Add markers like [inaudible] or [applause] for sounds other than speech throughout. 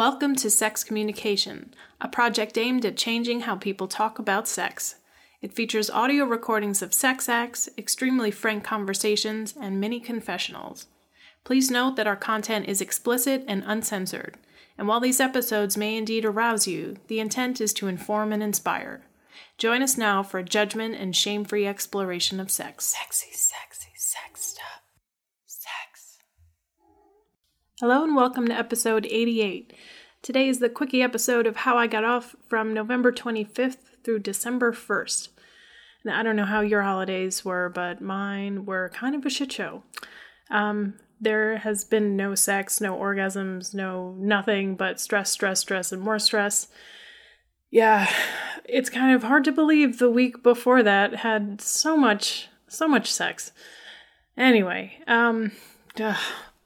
Welcome to Sex Communication, a project aimed at changing how people talk about sex. It features audio recordings of sex acts, extremely frank conversations, and many confessionals. Please note that our content is explicit and uncensored, and while these episodes may indeed arouse you, the intent is to inform and inspire. Join us now for a judgment and shame free exploration of sex. Sexy, sexy, sex stuff. Sex. Hello and welcome to episode 88. Today is the quickie episode of how I got off from November 25th through December 1st. Now, I don't know how your holidays were, but mine were kind of a shit show. Um, there has been no sex, no orgasms, no nothing but stress, stress, stress, and more stress. Yeah, it's kind of hard to believe the week before that had so much, so much sex. Anyway, um,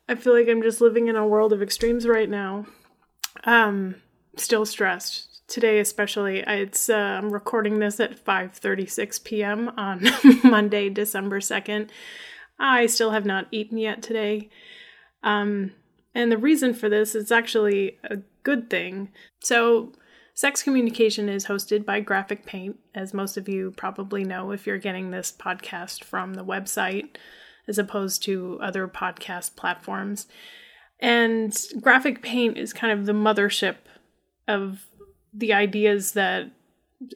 I feel like I'm just living in a world of extremes right now. Um, still stressed today, especially. It's uh, I'm recording this at 5:36 p.m. on [laughs] Monday, December 2nd. I still have not eaten yet today. Um, and the reason for this is actually a good thing. So, Sex Communication is hosted by Graphic Paint, as most of you probably know if you're getting this podcast from the website as opposed to other podcast platforms. And Graphic Paint is kind of the mothership of the ideas that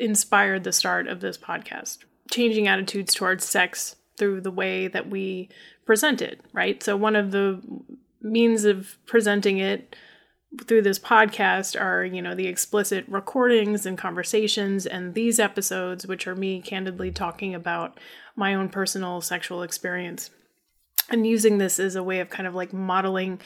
inspired the start of this podcast, changing attitudes towards sex through the way that we present it, right? So, one of the means of presenting it through this podcast are, you know, the explicit recordings and conversations, and these episodes, which are me candidly talking about my own personal sexual experience and using this as a way of kind of like modeling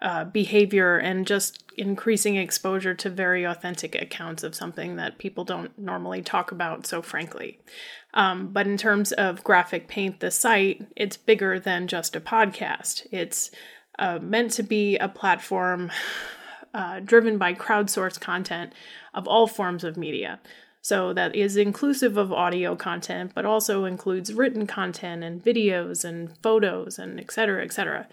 uh, behavior and just increasing exposure to very authentic accounts of something that people don't normally talk about so frankly. Um, but in terms of graphic paint, the site, it's bigger than just a podcast. It's uh, meant to be a platform uh, driven by crowdsourced content of all forms of media. So that is inclusive of audio content, but also includes written content and videos and photos and et cetera, et cetera.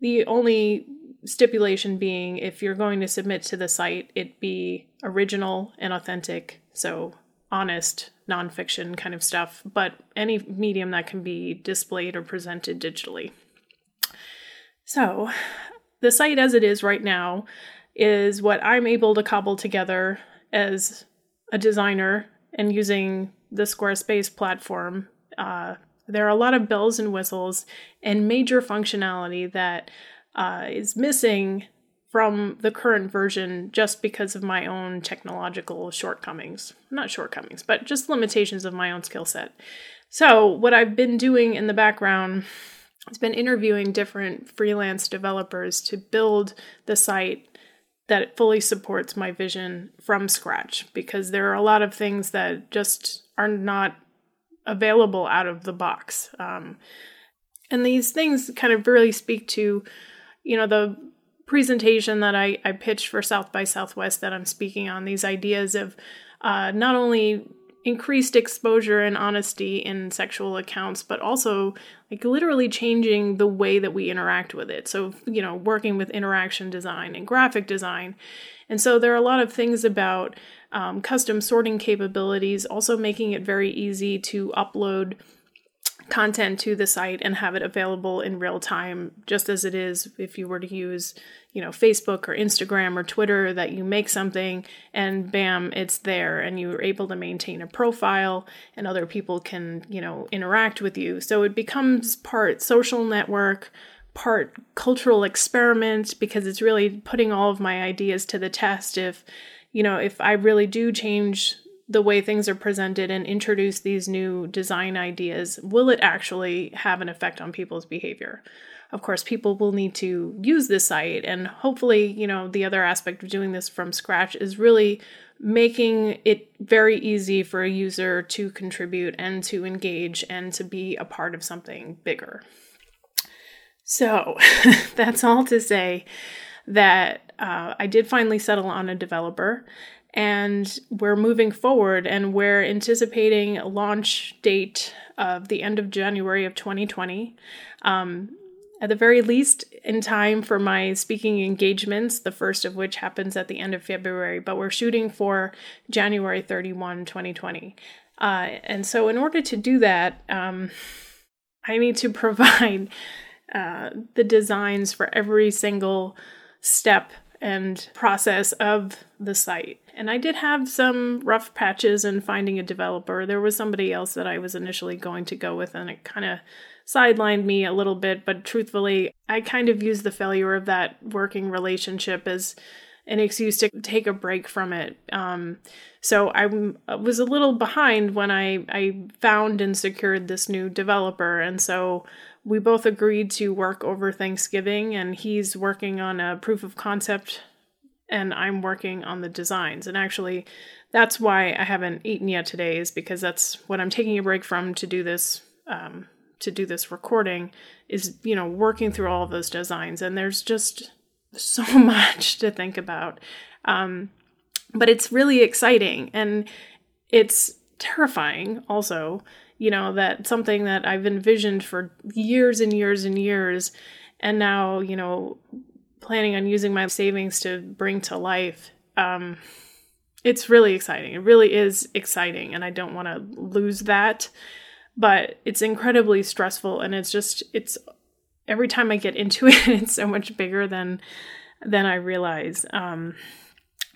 The only stipulation being if you're going to submit to the site, it be original and authentic. So honest nonfiction kind of stuff, but any medium that can be displayed or presented digitally. So, the site as it is right now is what I'm able to cobble together as a designer and using the Squarespace platform. Uh, there are a lot of bells and whistles and major functionality that uh, is missing from the current version just because of my own technological shortcomings. Not shortcomings, but just limitations of my own skill set. So, what I've been doing in the background has been interviewing different freelance developers to build the site that fully supports my vision from scratch because there are a lot of things that just are not available out of the box. Um, and these things kind of really speak to you know, the presentation that I, I pitched for South by Southwest that I'm speaking on, these ideas of uh, not only increased exposure and honesty in sexual accounts, but also like literally changing the way that we interact with it. So, you know, working with interaction design and graphic design. And so there are a lot of things about um, custom sorting capabilities, also making it very easy to upload content to the site and have it available in real time just as it is if you were to use you know facebook or instagram or twitter that you make something and bam it's there and you're able to maintain a profile and other people can you know interact with you. So it becomes part social network part cultural experiment because it's really putting all of my ideas to the test if you know if i really do change the way things are presented and introduce these new design ideas, will it actually have an effect on people's behavior? Of course, people will need to use this site, and hopefully, you know, the other aspect of doing this from scratch is really making it very easy for a user to contribute and to engage and to be a part of something bigger. So, [laughs] that's all to say that uh, I did finally settle on a developer and we're moving forward and we're anticipating a launch date of the end of January of 2020. Um, at the very least in time for my speaking engagements, the first of which happens at the end of February, but we're shooting for January 31, 2020. Uh, and so, in order to do that, um, I need to [laughs] provide uh, the designs for every single step and process of the site. And I did have some rough patches in finding a developer. There was somebody else that I was initially going to go with, and it kind of sidelined me a little bit. But truthfully, I kind of used the failure of that working relationship as an excuse to take a break from it. Um, so I was a little behind when I, I found and secured this new developer. And so we both agreed to work over Thanksgiving, and he's working on a proof of concept, and I'm working on the designs. And actually, that's why I haven't eaten yet today, is because that's what I'm taking a break from to do this. Um, to do this recording is you know working through all of those designs and there's just so [laughs] much to think about. Um, but it's really exciting and it's terrifying also, you know, that something that I've envisioned for years and years and years, and now, you know, planning on using my savings to bring to life. Um, it's really exciting. It really is exciting, and I don't want to lose that. But it's incredibly stressful, and it's just, it's every time I get into [laughs] it, it's so much bigger than than I realize. Um,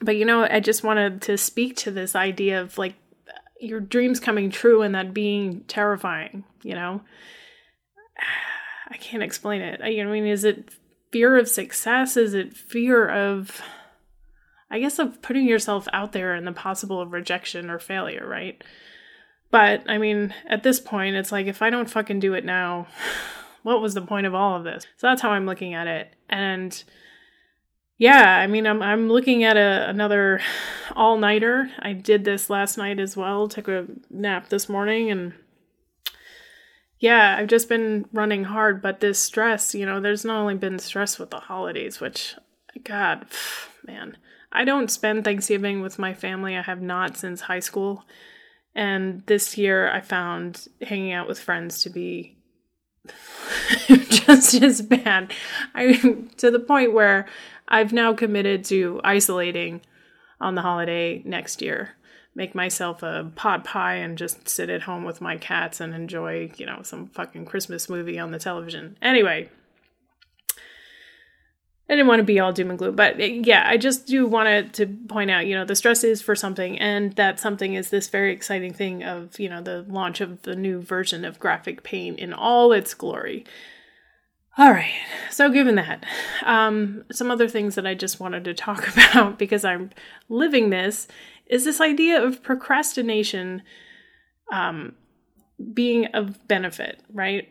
but you know, I just wanted to speak to this idea of like your dreams coming true and that being terrifying. You know, [sighs] I can't explain it. I, mean, is it fear of success? Is it fear of I guess of putting yourself out there and the possible of rejection or failure, right? But I mean, at this point, it's like if I don't fucking do it now, [sighs] what was the point of all of this? So that's how I'm looking at it. And yeah, I mean, I'm I'm looking at a another all nighter. I did this last night as well. Took a nap this morning, and yeah, I've just been running hard. But this stress, you know, there's not only been stress with the holidays, which, God, [sighs] man, I don't spend Thanksgiving with my family. I have not since high school, and this year I found hanging out with friends to be [laughs] just as bad. I to the point where I've now committed to isolating on the holiday next year. Make myself a pot pie and just sit at home with my cats and enjoy, you know, some fucking Christmas movie on the television. Anyway, I didn't want to be all doom and gloom, but eh, yeah, I just do want to point out, you know, the stress is for something, and that something is this very exciting thing of, you know, the launch of the new version of Graphic Paint in all its glory. All right, so given that, um, some other things that I just wanted to talk [laughs] about because I'm living this is this idea of procrastination um, being of benefit, right?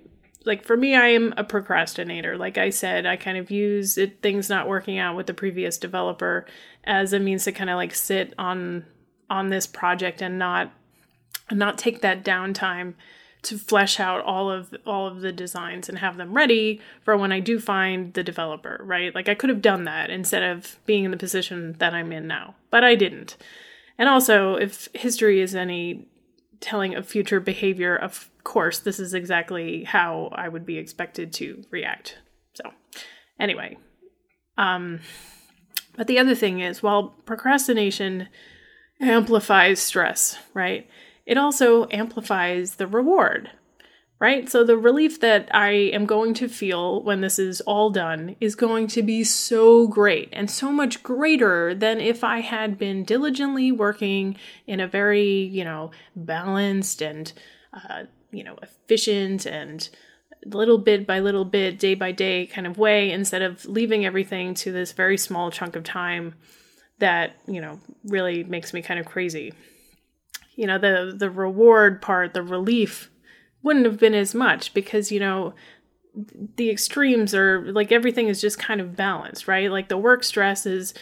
like for me i am a procrastinator. Like i said i kind of use it, things not working out with the previous developer as a means to kind of like sit on on this project and not not take that downtime to flesh out all of all of the designs and have them ready for when I do find the developer, right? Like I could have done that instead of being in the position that I'm in now, but I didn't. And also, if history is any telling of future behavior, of course, this is exactly how I would be expected to react. So, anyway, um, but the other thing is, while procrastination amplifies stress, right? It also amplifies the reward, right? So the relief that I am going to feel when this is all done is going to be so great and so much greater than if I had been diligently working in a very, you know, balanced and, uh, you know, efficient and little bit by little bit, day by day kind of way, instead of leaving everything to this very small chunk of time that, you know, really makes me kind of crazy. You know, the the reward part, the relief wouldn't have been as much because you know the extremes are like everything is just kind of balanced right? Like the work stress is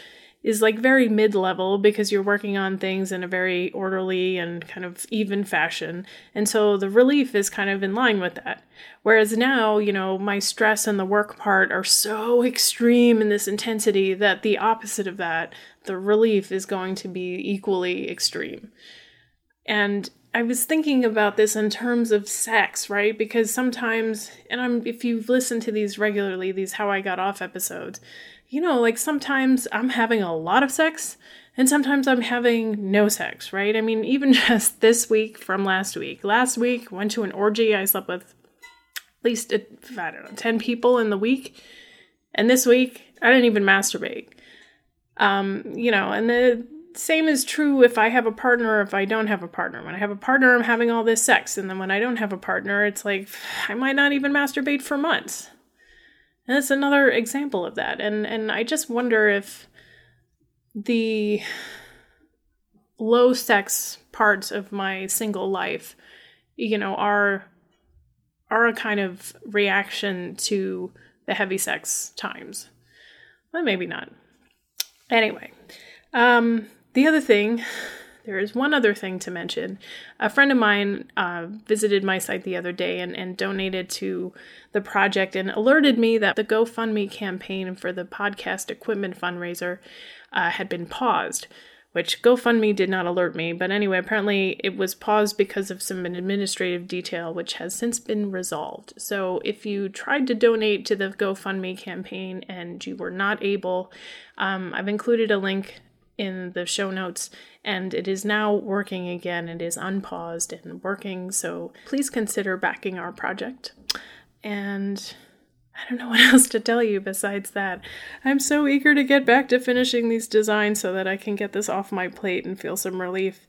is like very mid-level because you're working on things in a very orderly and kind of even fashion. And so the relief is kind of in line with that. Whereas now you know my stress and the work part are so extreme in this intensity that the opposite of that the relief is going to be equally extreme And I was thinking about this in terms of sex, right? Because sometimes, and I'm if you've listened to these regularly, these how I got off episodes, you know, like sometimes I'm having a lot of sex and sometimes I'm having no sex, right? I mean, even [laughs] just this week from last week. Last week went to an orgy. I slept with at least I don't know, 10 people in the week. And this week I didn't even masturbate. Um, you know, and the same is true if I have a partner or if I don't have a partner. When I have a partner, I'm having all this sex. And then when I don't have a partner, it's like [sighs] I might not even masturbate for months. And that's another example of that. And and I just wonder if the low sex parts of my single life, you know, are are a kind of reaction to the heavy sex times. Well, maybe not. Anyway, um, the other thing, there is one other thing to mention. A friend of mine uh, visited my site the other day and, and donated to the project and alerted me that the GoFundMe campaign for the podcast equipment fundraiser uh, had been paused which GoFundMe did not alert me. But anyway, apparently it was paused because of some administrative detail, which has since been resolved. So if you tried to donate to the GoFundMe campaign and you were not able, um, I've included a link in the show notes and it is now working again. It is unpaused and working. So please consider backing our project. And I don't know [laughs] what else to tell you besides that. I'm so eager to get back to finishing these designs so that I can get this off my plate and feel some relief.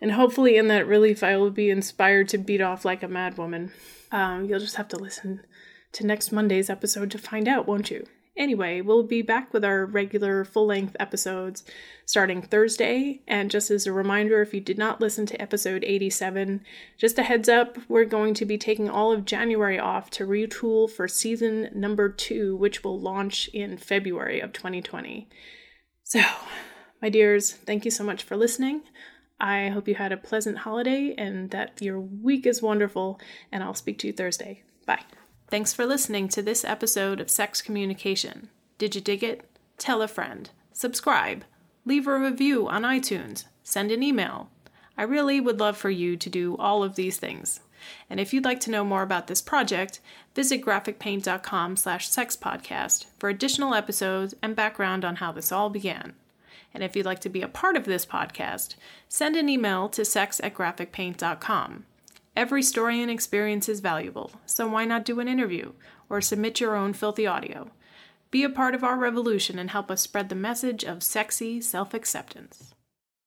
And hopefully, in that relief, I will be inspired to beat off like a madwoman. Um, you'll just have to listen to next Monday's episode to find out, won't you? Anyway, we'll be back with our regular full length episodes starting Thursday. And just as a reminder, if you did not listen to episode 87, just a heads up, we're going to be taking all of January off to retool for season number two, which will launch in February of 2020. So, my dears, thank you so much for listening. I hope you had a pleasant holiday and that your week is wonderful, and I'll speak to you Thursday. Bye. Thanks for listening to this episode of Sex Communication. Did you dig it? Tell a friend. Subscribe. Leave a review on iTunes. Send an email. I really would love for you to do all of these things. And if you'd like to know more about this project, visit graphicpaint.com slash sexpodcast for additional episodes and background on how this all began. And if you'd like to be a part of this podcast, send an email to sex at graphicpaint.com. Every story and experience is valuable, so why not do an interview or submit your own filthy audio? Be a part of our revolution and help us spread the message of sexy self acceptance.